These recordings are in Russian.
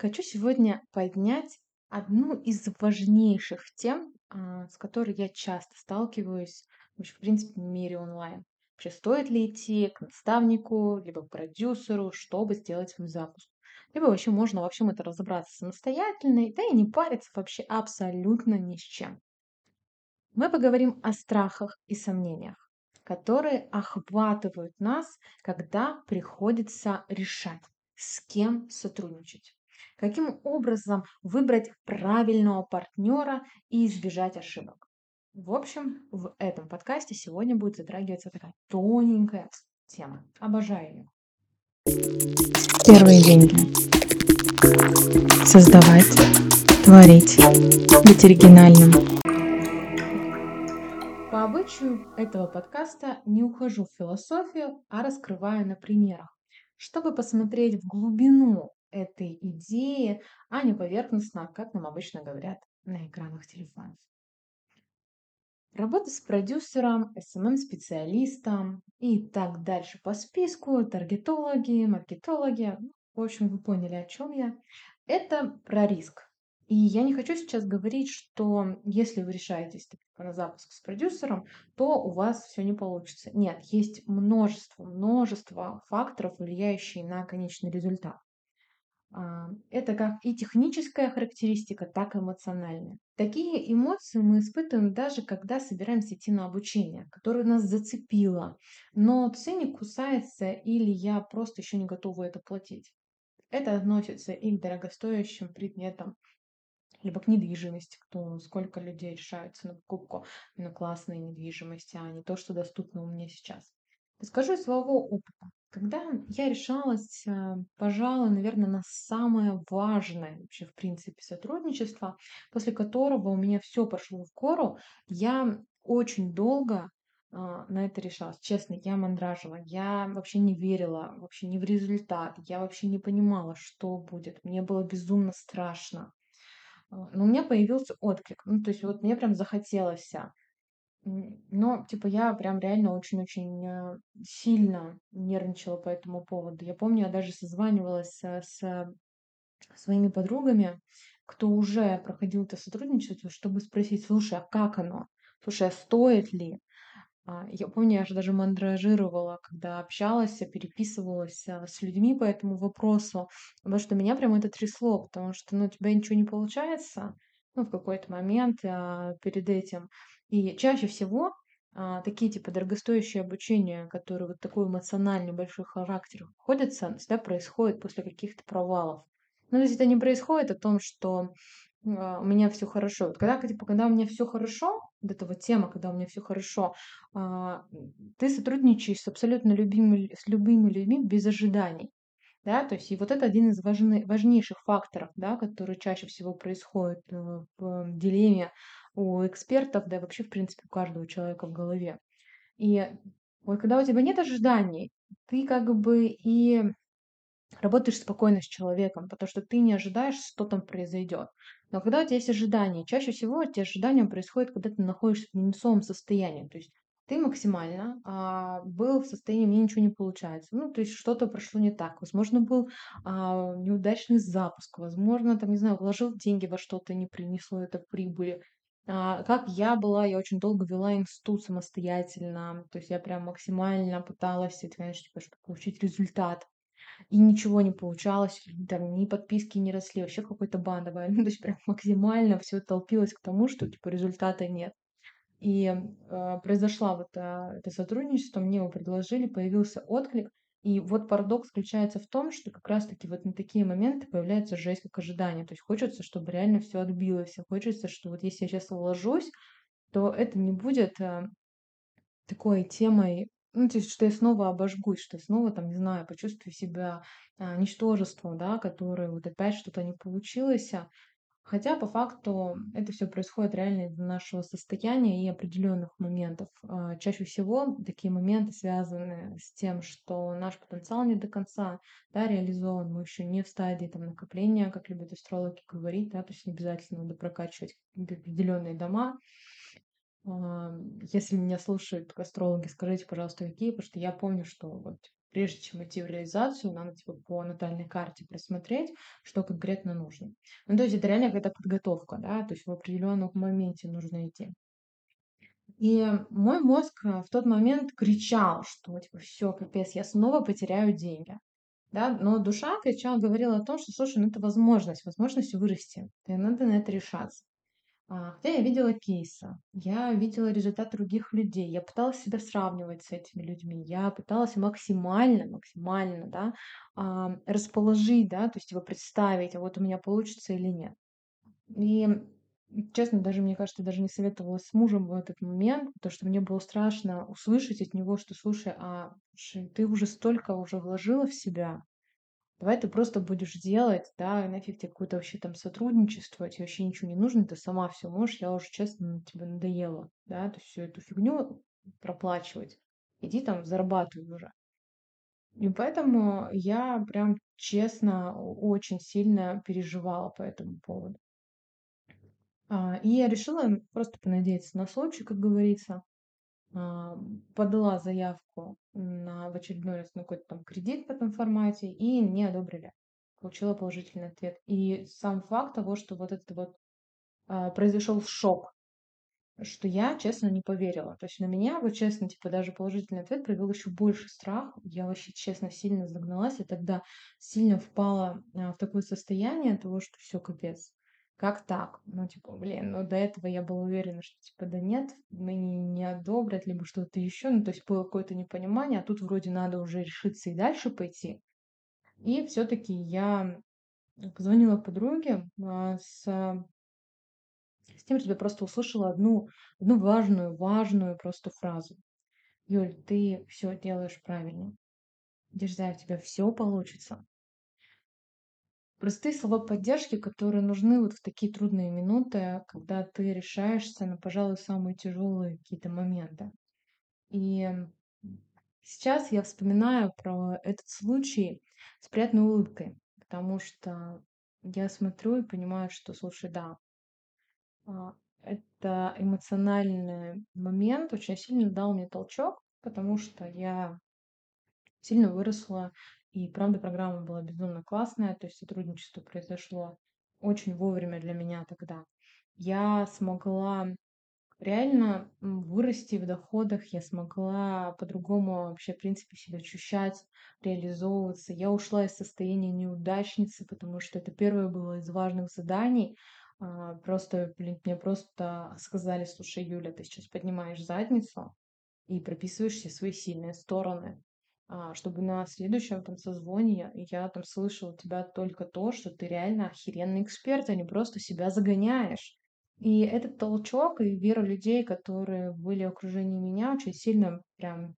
Хочу сегодня поднять одну из важнейших тем, а, с которой я часто сталкиваюсь в принципе, в мире онлайн. Вообще, стоит ли идти к наставнику, либо к продюсеру, чтобы сделать свой запуск? Либо вообще можно во всем это разобраться самостоятельно, да и не париться вообще абсолютно ни с чем. Мы поговорим о страхах и сомнениях, которые охватывают нас, когда приходится решать, с кем сотрудничать. Каким образом выбрать правильного партнера и избежать ошибок? В общем, в этом подкасте сегодня будет затрагиваться такая тоненькая тема. Обожаю ее. Первые деньги. Создавать, творить, быть оригинальным. По обычаю этого подкаста не ухожу в философию, а раскрываю на примерах, чтобы посмотреть в глубину этой идеи, а не поверхностно, как нам обычно говорят на экранах телефонов. Работа с продюсером, SMM-специалистом и так дальше по списку, таргетологи, маркетологи, в общем, вы поняли, о чем я. Это про риск. И я не хочу сейчас говорить, что если вы решаетесь на запуск с продюсером, то у вас все не получится. Нет, есть множество, множество факторов, влияющих на конечный результат. А, это как и техническая характеристика, так и эмоциональная. Такие эмоции мы испытываем даже когда собираемся идти на обучение, которое нас зацепило, но ценник кусается или я просто еще не готова это платить. Это относится и к дорогостоящим предметам, либо к недвижимости, кто, сколько людей решаются на покупку на классной недвижимости, а не то, что доступно у меня сейчас. Скажу из своего опыта. Когда я решалась, э, пожалуй, наверное, на самое важное вообще, в принципе, сотрудничество, после которого у меня все пошло в гору, я очень долго а, на это решалась. Честно, я мандражила, я вообще не верила вообще не в результат, я вообще не понимала, что будет. Мне было безумно страшно. А, но у меня появился отклик. Ну, то есть вот мне прям захотелось но, типа, я прям реально очень-очень э, сильно нервничала по этому поводу. Я помню, я даже созванивалась э, с своими подругами, кто уже проходил это сотрудничество, чтобы спросить, слушай, а как оно? Слушай, а стоит ли? А, я помню, я же даже мандражировала, когда общалась, переписывалась э, с людьми по этому вопросу, потому что меня прям это трясло, потому что, ну, у тебя ничего не получается, ну, в какой-то момент а, перед этим. И чаще всего а, такие типа дорогостоящие обучения, которые вот такой эмоциональный большой характер находятся, всегда происходит после каких-то провалов. Но если это не происходит о том, что а, у меня все хорошо. Вот когда, типа, когда у меня все хорошо, вот эта вот тема, когда у меня все хорошо, а, ты сотрудничаешь с абсолютно любимыми, с любыми людьми без ожиданий. Да, то есть и вот это один из важны, важнейших факторов, да, который чаще всего происходит э, в дилемме у экспертов, да и вообще, в принципе, у каждого человека в голове. И вот когда у тебя нет ожиданий, ты как бы и работаешь спокойно с человеком, потому что ты не ожидаешь, что там произойдет. Но когда у тебя есть ожидания, чаще всего эти ожидания происходят, когда ты находишься в минусовом состоянии. То есть ты максимально а, был в состоянии, мне ничего не получается. Ну, то есть что-то прошло не так. Возможно, был а, неудачный запуск. Возможно, там, не знаю, вложил деньги во что-то, не принесло это прибыли. А, как я была, я очень долго вела институт самостоятельно. То есть я прям максимально пыталась, это, конечно, типа, чтобы получить результат. И ничего не получалось, там ни подписки не росли, вообще какой-то бандовая. Ну, то есть прям максимально все толпилось к тому, что типа результата нет. И э, произошла вот э, это сотрудничество, мне его предложили, появился отклик. И вот парадокс заключается в том, что как раз-таки вот на такие моменты появляется жесть как ожидание. То есть хочется, чтобы реально все отбилось. Хочется, что вот если я сейчас вложусь, то это не будет э, такой темой, ну, то есть, что я снова обожгусь, что я снова, там, не знаю, почувствую себя а, ничтожеством, да, которое вот опять что-то не получилось, а Хотя по факту это все происходит реально из-за нашего состояния и определенных моментов. А, чаще всего такие моменты связаны с тем, что наш потенциал не до конца да, реализован, мы еще не в стадии там, накопления, как любят астрологи говорить, да, то есть не обязательно надо прокачивать определенные дома. Если меня слушают астрологи, скажите, пожалуйста, какие, потому что я помню, что вот прежде чем идти в реализацию, надо типа по натальной карте просмотреть, что конкретно нужно. Ну, то есть это реально какая-то подготовка, да, то есть в определенном моменте нужно идти. И мой мозг э, в тот момент кричал, что типа все, капец, я снова потеряю деньги. Да, но душа кричала, говорила о том, что, слушай, ну это возможность, возможность вырасти, и надо на это решаться. А, Хотя я видела кейсы, я видела результат других людей, я пыталась себя сравнивать с этими людьми, я пыталась максимально, максимально, да, а, расположить, да, то есть его представить, а вот у меня получится или нет. И честно, даже мне кажется, даже не советовала с мужем в этот момент, потому что мне было страшно услышать от него, что слушай, а ты уже столько уже вложила в себя, Давай ты просто будешь делать, да, и нафиг тебе какое-то вообще там сотрудничество, тебе вообще ничего не нужно, ты сама все можешь, я уже, честно, тебе надоело, да, то есть всю эту фигню проплачивать. Иди там зарабатывай уже. И поэтому я прям честно очень сильно переживала по этому поводу. А, И я решила просто понадеяться на случай, как говорится. А, Подала заявку на, в очередной раз на какой-то там кредит в этом формате и не одобрили. Получила положительный ответ. И сам факт того, что вот этот вот а, произошел шок, что я, честно, не поверила. То есть на меня, вот честно, типа даже положительный ответ провел еще больше страх. Я вообще, честно, сильно загналась и тогда сильно впала а, в такое состояние того, что все капец. Как так? Ну, типа, блин, ну до этого я была уверена, что типа, да нет, мне не одобрят, либо что-то еще. Ну, то есть было какое-то непонимание, а тут вроде надо уже решиться и дальше пойти. И все-таки я позвонила подруге а, с, с тем, что я просто услышала одну, одну важную, важную просто фразу. Юль, ты все делаешь правильно. Дерзай, у тебя все получится. Простые слова поддержки, которые нужны вот в такие трудные минуты, когда ты решаешься на, пожалуй, самые тяжелые какие-то моменты. И сейчас я вспоминаю про этот случай с приятной улыбкой, потому что я смотрю и понимаю, что, слушай, да, а, это эмоциональный момент очень сильно дал мне толчок, потому что я сильно выросла и правда, программа была безумно классная, то есть сотрудничество произошло очень вовремя для меня тогда. Я смогла реально вырасти в доходах, я смогла по-другому вообще, в принципе, себя ощущать, реализовываться. Я ушла из состояния неудачницы, потому что это первое было из важных заданий. А, Просто, блин, мне просто сказали, слушай, Юля, ты сейчас поднимаешь задницу и прописываешь все свои сильные стороны чтобы на следующем там созвоне я там слышала тебя только то, что ты реально охеренный эксперт, а не просто себя загоняешь. И этот толчок и вера людей, которые были в окружении меня, очень сильно прям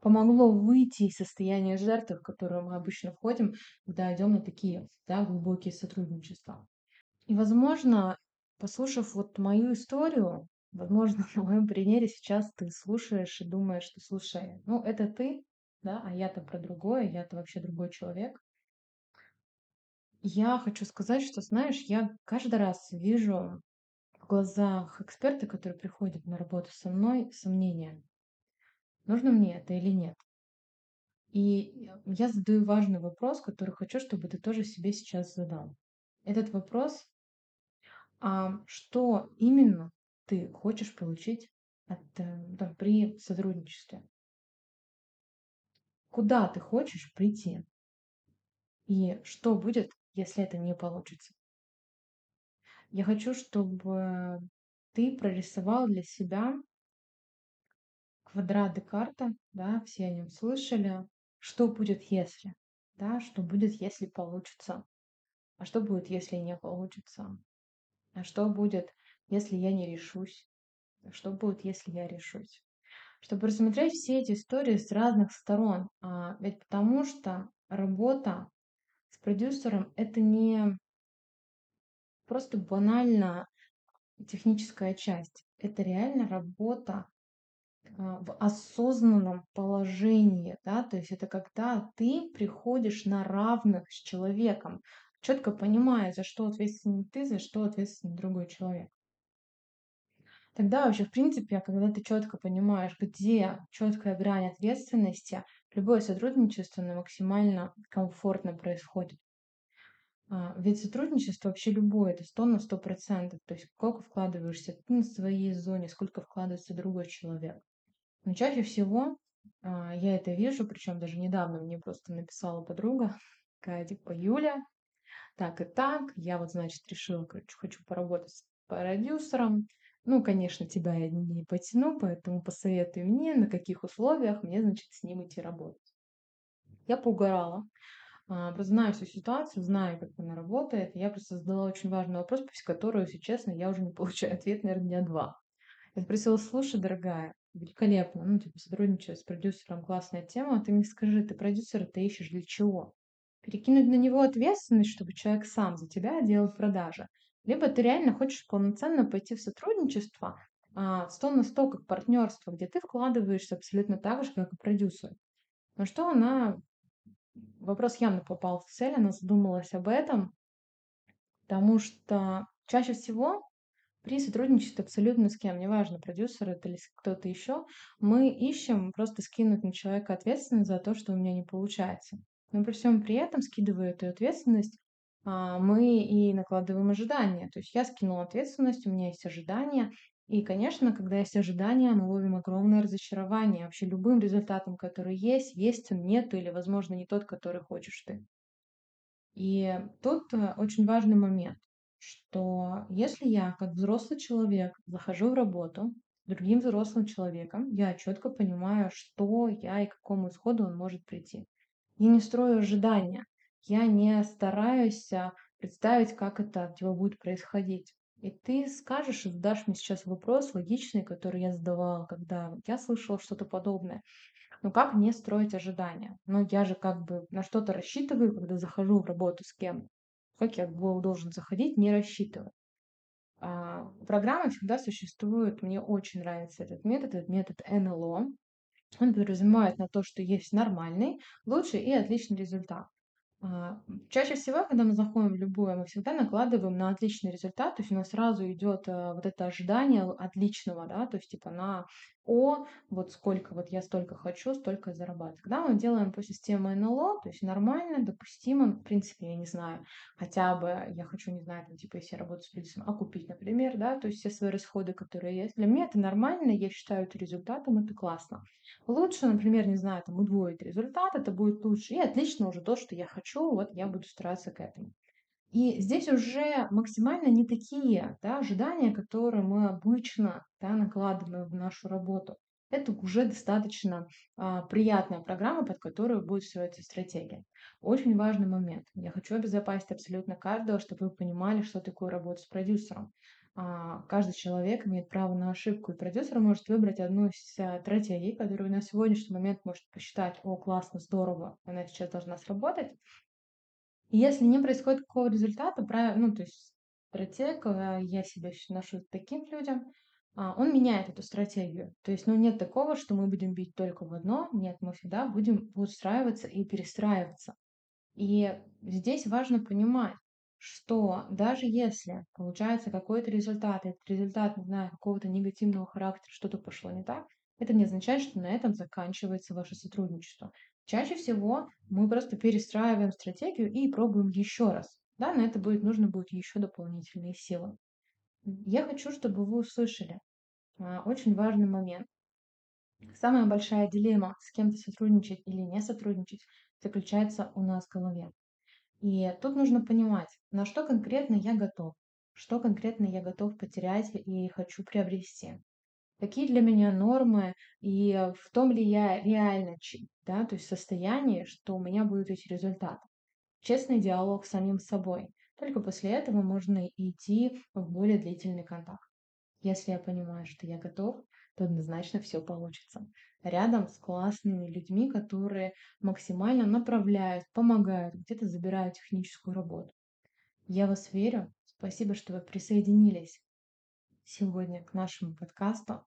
помогло выйти из состояния жертвы, в которое мы обычно входим, когда идем на такие да, глубокие сотрудничества. И, возможно, послушав вот мою историю, возможно, на моем примере сейчас ты слушаешь и думаешь, что, слушай, ну это ты, да, а я-то про другое, я-то вообще другой человек. Я хочу сказать, что, знаешь, я каждый раз вижу в глазах эксперта, который приходит на работу со мной, сомнения, нужно мне это или нет. И я задаю важный вопрос, который хочу, чтобы ты тоже себе сейчас задал. Этот вопрос, а что именно ты хочешь получить от, э, там, при сотрудничестве? Куда ты хочешь прийти? И что будет, если это не получится? Я хочу, чтобы ты прорисовал для себя квадрат Декарта, да, все о нем слышали. Что будет, если? Да, что будет, если получится? А что будет, если не получится? А что будет, если я не решусь? А что будет, если я решусь? Чтобы рассмотреть все эти истории с разных сторон. А, ведь потому что работа с продюсером это не просто банально техническая часть. Это реально работа а, в осознанном положении, да, то есть это когда ты приходишь на равных с человеком, четко понимая, за что ответственен ты, за что ответственен другой человек. Тогда вообще, в принципе, когда ты четко понимаешь, где четкая грань ответственности, любое сотрудничество, оно максимально комфортно происходит. А, ведь сотрудничество вообще любое, это 100 на 100%. То есть сколько вкладываешься ты на своей зоне, сколько вкладывается другой человек. Но чаще всего а, я это вижу, причем даже недавно мне просто написала подруга, такая типа Юля, так и так, я вот, значит, решила, короче, хочу поработать с продюсером. Ну, конечно, тебя я не потяну, поэтому посоветуй мне, на каких условиях мне, значит, с ним идти работать. Я поугарала, а, знаю всю ситуацию, знаю, как она работает. Я просто задала очень важный вопрос, после которого, если честно, я уже не получаю ответ, наверное, дня два. Я спросила, слушай, дорогая, великолепно, ну, типа, сотрудничаю с продюсером, классная тема, а ты мне скажи, ты продюсера ты ищешь для чего? Перекинуть на него ответственность, чтобы человек сам за тебя делал продажи. Либо ты реально хочешь полноценно пойти в сотрудничество, а, 100 на 100 как партнерство, где ты вкладываешься абсолютно так же, как и продюсер. На что она... Вопрос явно попал в цель, она задумалась об этом, потому что чаще всего при сотрудничестве абсолютно с кем, неважно, продюсер это или кто-то еще, мы ищем просто скинуть на человека ответственность за то, что у меня не получается. Но при всем при этом, скидывая эту ответственность, мы и накладываем ожидания. То есть я скинула ответственность, у меня есть ожидания. И, конечно, когда есть ожидания, мы ловим огромное разочарование вообще любым результатом, который есть, есть он, нету, или, возможно, не тот, который хочешь ты. И тут э, очень важный момент, что если я, как взрослый человек, захожу в работу другим взрослым человеком, я четко понимаю, что я и к какому исходу он может прийти. Я не строю ожидания, я не стараюсь а, представить, как это от тебя будет происходить. И ты скажешь и задашь мне сейчас вопрос логичный, который я задавала, когда я слышала что-то подобное. Ну как не строить ожидания? Ну я же как бы на что-то рассчитываю, когда захожу в работу с кем. Как я должен заходить, не рассчитывать? А, программа всегда существует. Мне очень нравится этот метод, этот метод НЛО. Он подразумевает на то, что есть нормальный, лучший и отличный результат. А, чаще всего, когда мы заходим в любое, мы всегда накладываем на отличный результат, то есть у нас сразу идет э, вот это ожидание отличного, да, то есть типа на о, вот сколько, вот я столько хочу, столько зарабатывать. Когда мы делаем по системе НЛО, то есть нормально, допустимо, в принципе, я не знаю, хотя бы я хочу, не знаю, там, типа, если я работаю с продюсером, окупить, например, да, то есть все свои расходы, которые есть. Для меня это нормально, я считаю это результатом, это классно. Лучше, например, не знаю, там, удвоить результат, это будет лучше, и отлично уже то, что я хочу, вот я буду стараться к этому. И здесь уже максимально не такие да, ожидания, которые мы обычно да, накладываем в нашу работу. Это уже достаточно а, приятная программа, под которую будет строиться стратегия. Очень важный момент. Я хочу обезопасить абсолютно каждого, чтобы вы понимали, что такое работа с продюсером. А, каждый человек имеет право на ошибку, и продюсер может выбрать одну из а, стратегий, которую на сегодняшний момент может посчитать, о, классно, здорово, она сейчас должна сработать, и если не происходит какого результата, ну, то есть стратег, э, я себя ношу таким людям, а, он меняет эту стратегию. То есть, ну, нет такого, что мы будем бить только в одно. Нет, мы всегда будем устраиваться и перестраиваться. И здесь важно понимать, что даже если получается какой-то результат, этот результат, не знаю, какого-то негативного характера, что-то пошло не так, это не означает, что на этом заканчивается ваше сотрудничество. Чаще всего мы просто перестраиваем стратегию и пробуем еще раз. Да, на это будет нужно будет еще дополнительные силы. Я хочу, чтобы вы услышали а, очень важный момент. Самая большая дилемма, с кем-то сотрудничать или не сотрудничать, заключается у нас в голове. И тут нужно понимать, на что конкретно я готов, что конкретно я готов потерять и хочу приобрести какие для меня нормы и в том ли я реально, да, то есть состояние, что у меня будут эти результаты. Честный диалог с самим собой. Только после этого можно идти в более длительный контакт. Если я понимаю, что я готов, то однозначно все получится. Рядом с классными людьми, которые максимально направляют, помогают, где-то забирают техническую работу. Я вас верю. Спасибо, что вы присоединились сегодня к нашему подкасту.